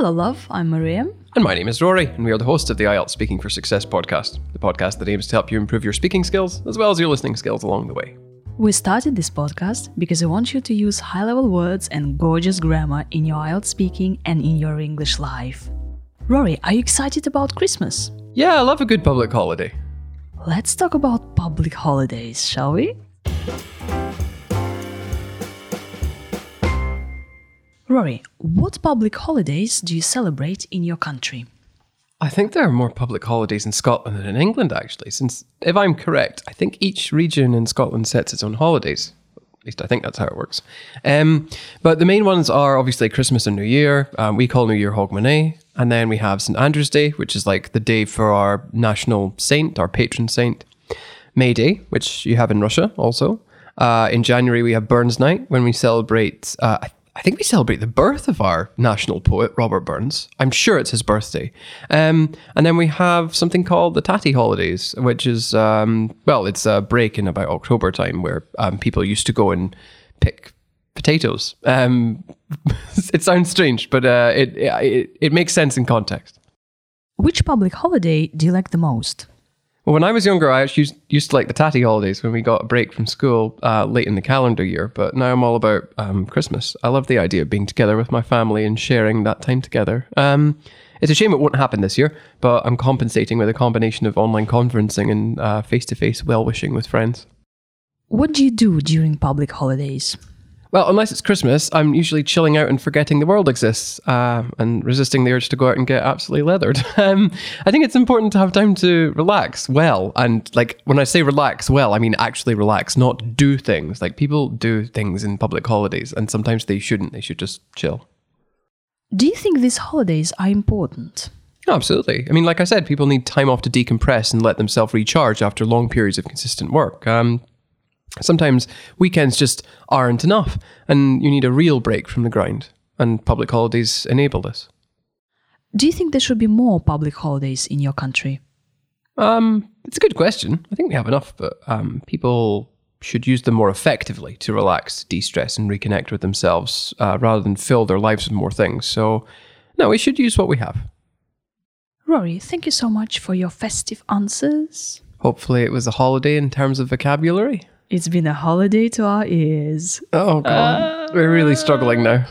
Hello, love. I'm Maria. And my name is Rory, and we are the hosts of the IELTS Speaking for Success podcast, the podcast that aims to help you improve your speaking skills as well as your listening skills along the way. We started this podcast because we want you to use high level words and gorgeous grammar in your IELTS speaking and in your English life. Rory, are you excited about Christmas? Yeah, I love a good public holiday. Let's talk about public holidays, shall we? Rory, what public holidays do you celebrate in your country? I think there are more public holidays in Scotland than in England, actually, since, if I'm correct, I think each region in Scotland sets its own holidays. At least I think that's how it works. Um, but the main ones are obviously Christmas and New Year. Um, we call New Year Hogmanay. And then we have St. Andrew's Day, which is like the day for our national saint, our patron saint. May Day, which you have in Russia also. Uh, in January, we have Burns Night, when we celebrate, uh, I I think we celebrate the birth of our national poet, Robert Burns. I'm sure it's his birthday. Um, and then we have something called the Tatty Holidays, which is, um, well, it's a break in about October time where um, people used to go and pick potatoes. Um, it sounds strange, but uh, it, it, it makes sense in context. Which public holiday do you like the most? Well, when I was younger, I used, used to like the tatty holidays when we got a break from school uh, late in the calendar year. But now I'm all about um, Christmas. I love the idea of being together with my family and sharing that time together. Um, it's a shame it won't happen this year, but I'm compensating with a combination of online conferencing and face to face well wishing with friends. What do you do during public holidays? Well, unless it's Christmas, I'm usually chilling out and forgetting the world exists uh, and resisting the urge to go out and get absolutely leathered. Um, I think it's important to have time to relax well. And like when I say relax well, I mean actually relax, not do things. Like people do things in public holidays and sometimes they shouldn't. They should just chill. Do you think these holidays are important? Oh, absolutely. I mean, like I said, people need time off to decompress and let themselves recharge after long periods of consistent work. Um, sometimes weekends just aren't enough and you need a real break from the grind, and public holidays enable this. Do you think there should be more public holidays in your country? Um, it's a good question. I think we have enough, but um, people should use them more effectively to relax, de stress, and reconnect with themselves uh, rather than fill their lives with more things. So, no, we should use what we have. Rory, thank you so much for your festive answers. Hopefully, it was a holiday in terms of vocabulary. It's been a holiday to our ears. Oh, God. Uh, We're really struggling now.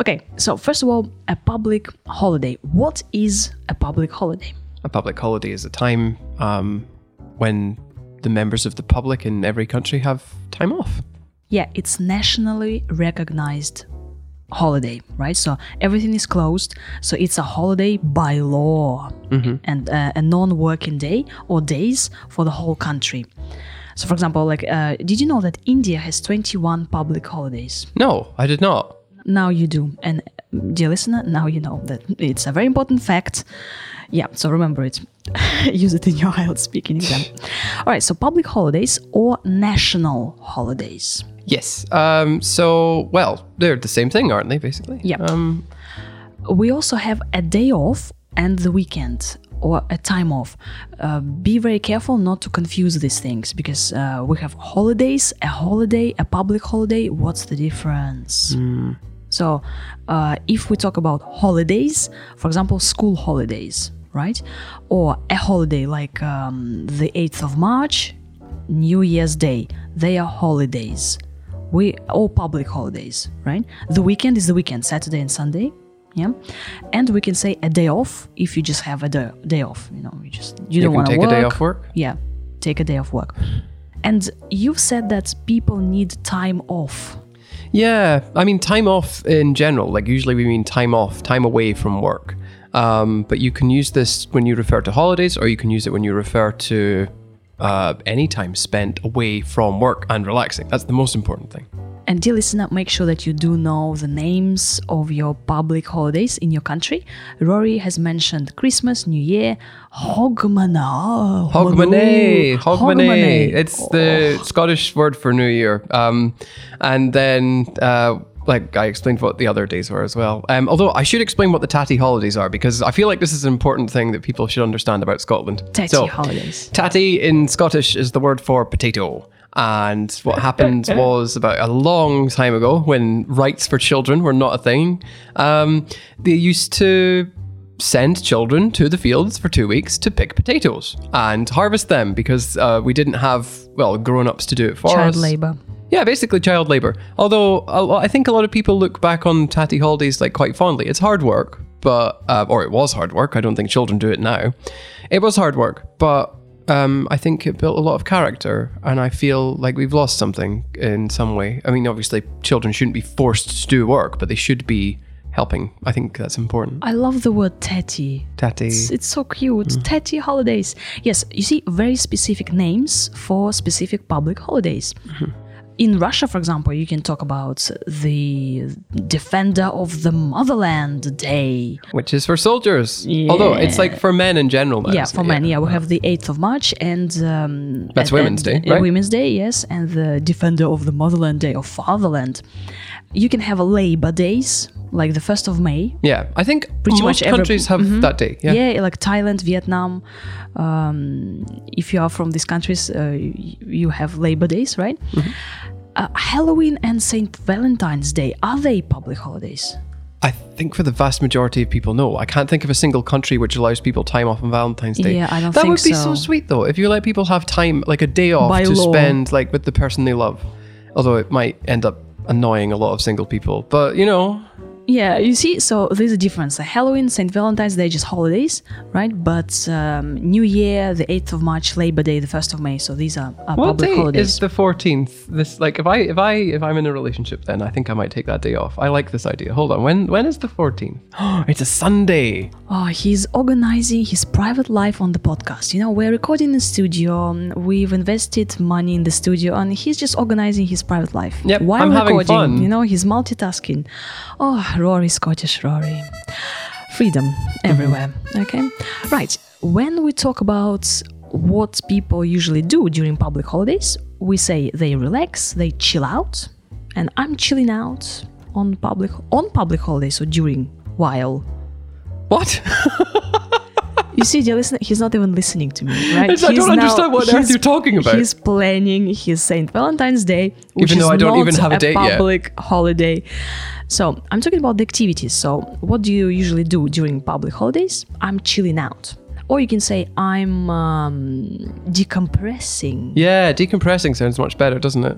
Okay, so first of all, a public holiday. What is a public holiday? A public holiday is a time um, when the members of the public in every country have time off. Yeah, it's nationally recognized holiday, right? So everything is closed. So it's a holiday by law mm-hmm. and uh, a non working day or days for the whole country. So, for example, like, uh, did you know that India has 21 public holidays? No, I did not. Now you do. And, dear listener, now you know that it's a very important fact. Yeah, so remember it. Use it in your IELTS speaking exam. All right, so public holidays or national holidays. Yes. Um, so, well, they're the same thing, aren't they, basically? Yeah. Um, we also have a day off and the weekend or a time off. Uh, be very careful not to confuse these things because uh, we have holidays, a holiday, a public holiday. What's the difference? Mm. So, uh, if we talk about holidays, for example, school holidays, right? Or a holiday like um, the 8th of March, New Year's Day, they are holidays we all public holidays, right? The weekend is the weekend, Saturday and Sunday. Yeah, and we can say a day off if you just have a day, day off. You know, you just you, you don't want to take work. a day off work. Yeah, take a day off work. And you've said that people need time off. Yeah, I mean time off in general. Like usually we mean time off, time away from work. Um, but you can use this when you refer to holidays, or you can use it when you refer to uh, any time spent away from work and relaxing. That's the most important thing. And dear listener, make sure that you do know the names of your public holidays in your country. Rory has mentioned Christmas, New Year, Hogmanay. Hogmanay. Hogmanay. It's the oh. Scottish word for New Year. Um, and then uh, like I explained what the other days were as well. Um, although I should explain what the tatty holidays are because I feel like this is an important thing that people should understand about Scotland. Tatty so, holidays. Tatty in Scottish is the word for potato. And what happened was about a long time ago when rights for children were not a thing, um, they used to send children to the fields for two weeks to pick potatoes and harvest them because uh, we didn't have, well, grown ups to do it for Child us. Child labor. Yeah, basically child labor. Although I think a lot of people look back on tatty holidays like quite fondly. It's hard work, but uh, or it was hard work. I don't think children do it now. It was hard work, but um, I think it built a lot of character, and I feel like we've lost something in some way. I mean, obviously, children shouldn't be forced to do work, but they should be helping. I think that's important. I love the word tatty. Tatty. It's, it's so cute. Tatty holidays. Yes, you see very specific names for specific public holidays. In Russia, for example, you can talk about the Defender of the Motherland Day. Which is for soldiers. Although it's like for men in general yeah, for it? men. Yeah, we have the 8th of March and. Um, That's and- Women's Day, right? Women's Day, yes. And the Defender of the Motherland Day or Fatherland. You can have a Labor Days, like the 1st of May. Yeah, I think Pretty most much every- countries have that day. Yeah. yeah, like Thailand, Vietnam. Um, if you are from these countries, uh, you have Labor Days, right? Mm-hmm. Uh, Halloween and Saint Valentine's Day are they public holidays? I think for the vast majority of people, no. I can't think of a single country which allows people time off on Valentine's Day. Yeah, I don't that think would be so. so. sweet though. If you let people have time, like a day off By to law. spend like with the person they love. Although it might end up annoying a lot of single people. But you know, Yeah, you see, so there's a difference. Halloween, Saint Valentine's Day, just holidays, right? But um, New Year, the 8th of March, Labor Day, the 1st of May. So these are, are what public day holidays. is the fourteenth? This like if I if I if I'm in a relationship, then I think I might take that day off. I like this idea. Hold on, when when is the fourteenth? it's a Sunday. Oh, he's organizing his private life on the podcast. You know, we're recording in the studio. We've invested money in the studio, and he's just organizing his private life. Yep, while I'm having recording. fun. You know, he's multitasking. Oh, Rory, Scottish Rory. Freedom everywhere. Mm-hmm. Okay, right. When we talk about what people usually do during public holidays, we say they relax, they chill out, and I'm chilling out on public on public holidays or during while What? you see, dear listener, he's not even listening to me, right? I don't He's understand what earth you're talking about. He's planning his Saint Valentine's Day, which Even is though I don't not even have a date yet. public holiday. So I'm talking about the activities. So what do you usually do during public holidays? I'm chilling out, or you can say I'm um, decompressing. yeah, decompressing sounds much better, doesn't it?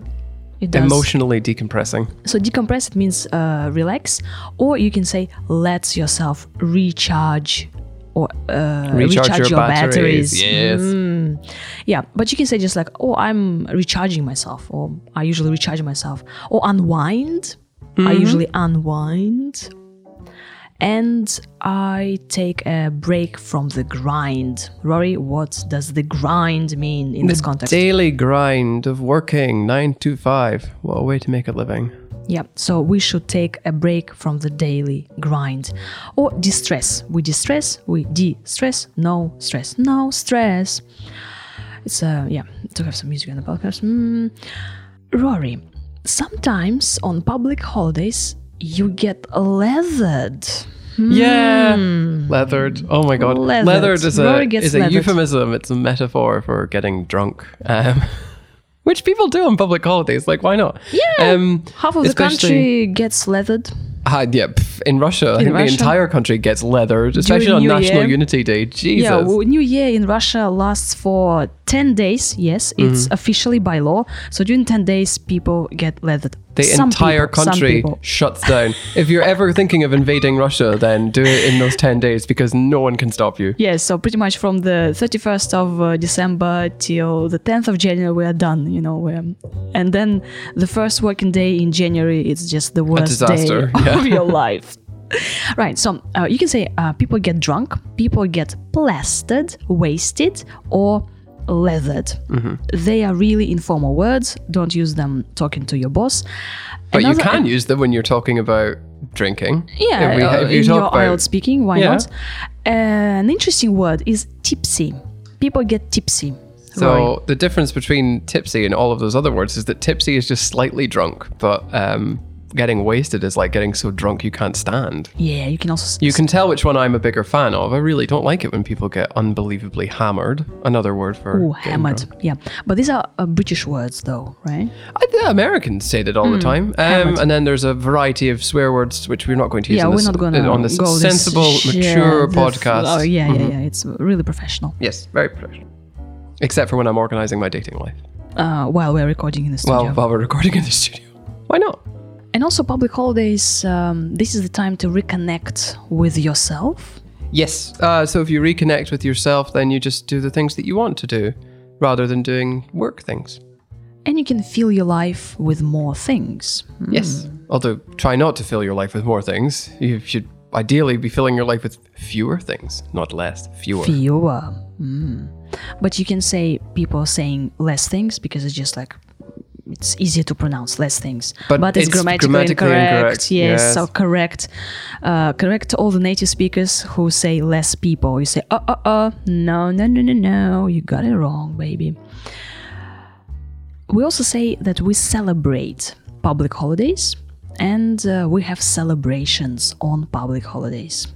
It does. Emotionally decompressing. So decompress it means uh, relax, or you can say let yourself recharge or uh, Recharge your batteries, yes. Mm. Yeah, but you can say just like, oh, I'm recharging myself, or I usually recharge myself, or unwind. I Mm-hmm. usually unwind. And I take a break from the grind. Rory, what does the grind mean in this context? Daily grind of working nine to five. What a way to make a living. Yeah, so we should take a break from the daily grind or distress. We distress, we de-stress, no stress, no stress. It's uh yeah, to have some music on the podcast. Mm. Rory, sometimes on public holidays you get leathered. Yeah. Leathered. Oh my god. Hmm. Leathered. Leathered is a is a leathered. euphemism. It's a metaphor for getting drunk. Um, which people do on public holidays. Like, why not? Yeah. Um, Half of the country gets leathered. Ah, yeah, pff, in Russia, I think Russia? the entire country gets leathered, especially on New National Year. Unity Day. Jesus. Yeah, well, New Year in Russia lasts for 10 days. Yes, Mm-hmm. it's officially by law. So during 10 days, people get leathered. The Some entire people, country shuts down. if you're ever thinking of invading Russia, then do it in those 10 days because no one can stop you. Yes, so pretty much from the 31st of uh, December till the 10th of January, we are done, you know. And then the first working day in January, it's just the worst day yeah. of your life. Right, so uh, you can say uh, people get drunk, people get plastered, wasted, or leathered. Mm-hmm. They are really informal words. Don't use them talking to your boss. But you Another- can use them when you're talking about drinking. Yeah, If we- uh, if you in your about- IELTS speaking, why Yeah. not? Uh, an interesting word is tipsy. People get tipsy. So the difference between tipsy and all of those other words is that tipsy is just slightly drunk, but um, getting wasted is like getting so drunk you can't stand. Yeah, you can also. s- You can tell which one I'm a bigger fan of. I really don't like it when people get unbelievably hammered. Another word for Ooh, hammered. drunk. Yeah, but these are uh, British words, though, right? I, the Americans say that all the time. Um, Hmm, and then there's a variety of swear words which we're not going to use yeah, on we're this, not gonna on this go this- sensible, yeah, mature f- podcast. Mm-hmm. Oh yeah, yeah, yeah. It's really professional. Yes, very professional. Except for when I'm organizing my dating life. Uh, while we're recording in the studio. Well, while we're recording in the studio. Why not? And also public holidays. Um, this is the time to reconnect with yourself. Yes. Uh, so if you reconnect with yourself, then you just do the things that you want to do rather than doing work things. And you can fill your life with more things. Yes. Although, try not to fill your life with more things. You should ideally be filling your life with fewer things, not less, fewer. Fewer. Mm. But you can say people saying less things because it's just like it's easier to pronounce less things. But it's, it's grammatically, grammatically incorrect. incorrect, Yes, yes. so correct. Uh, correct all the native speakers who say less people. You say, uh, uh, uh, no, no, no, no, no, you got it wrong, baby. We also say that we celebrate public holidays and uh, we have celebrations on public holidays.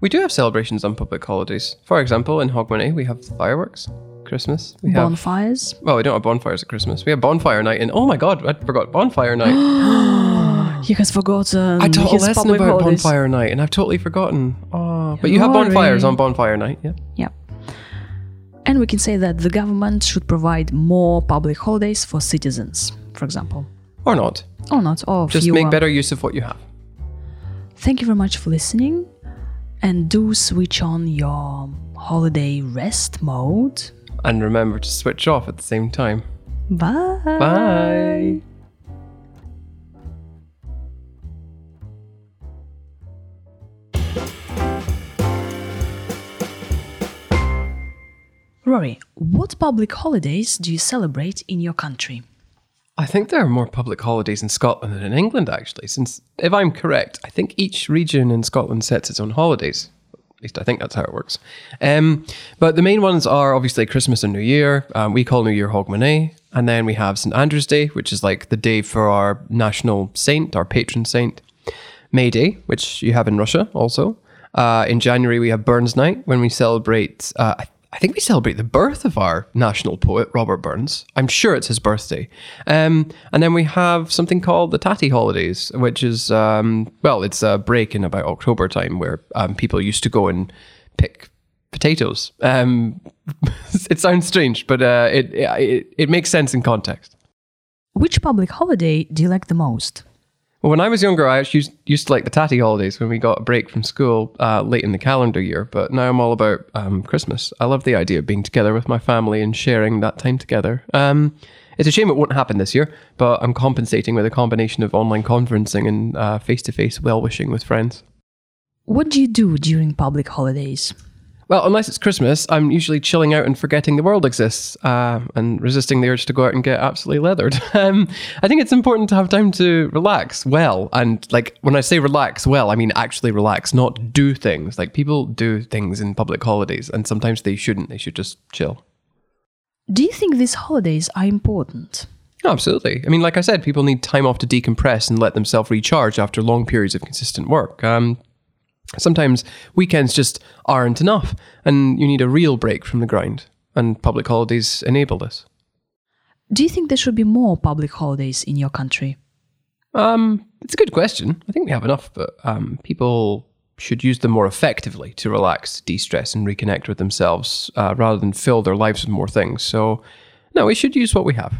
We do have celebrations on public holidays. For example, in Hogmanay, we have fireworks. Christmas. We have. Bonfires. well, we don't have bonfires at Christmas. We have bonfire night. And oh my god, I forgot bonfire night. He has forgotten. I taught a lesson about bonfire night, and I've totally forgotten. Oh, but you have bonfires on bonfire night, yeah. Yeah. And we can say that the government should provide more public holidays for citizens, for example. Or not. Or not, or Just fewer. make better use of what you have. Thank you very much for listening. And do switch on your holiday rest mode. And remember to switch off at the same time. Bye. Bye. Rory, what public holidays do you celebrate in your country? I think there are more public holidays in Scotland than in England, actually, since, if I'm correct, I think each region in Scotland sets its own holidays. At least I think that's how it works. Um, but the main ones are obviously Christmas and New Year. Um, we call New Year Hogmanay. And then we have St. Andrew's Day, which is like the day for our national saint, our patron saint. May Day, which you have in Russia also. Uh, in January, we have Burns Night, when we celebrate, uh, I- I think we celebrate the birth of our national poet, Robert Burns. I'm sure it's his birthday. Um, and then we have something called the Tatty Holidays, which is, um, well, it's a break in about October time where um, people used to go and pick potatoes. Um, it sounds strange, but uh, it, it, it makes sense in context. Which public holiday do you like the most? Well, when I was younger, I actually used, used to like the tatty holidays when we got a break from school uh, late in the calendar year. But now I'm all about um, Christmas. I love the idea of being together with my family and sharing that time together. Um, it's a shame it won't happen this year, but I'm compensating with a combination of online conferencing and face to face well wishing with friends. What do you do during public holidays? Well, unless it's Christmas, I'm usually chilling out and forgetting the world exists uh, and resisting the urge to go out and get absolutely leathered. Um, I think it's important to have time to relax well. And like when I say relax well, I mean actually relax, not do things. Like people do things in public holidays and sometimes they shouldn't. They should just chill. Do you think these holidays are important? Absolutely. I mean, like I said, people need time off to decompress and let themselves recharge after long periods of consistent work. Um, sometimes weekends just aren't enough, and you need a real break from the grind. And public holidays enable this. Do you think there should be more public holidays in your country? Um, it's a good question. I think we have enough, but um, people should use them more effectively to relax, de-stress, and reconnect with themselves, uh, rather than fill their lives with more things. So, no, we should use what we have.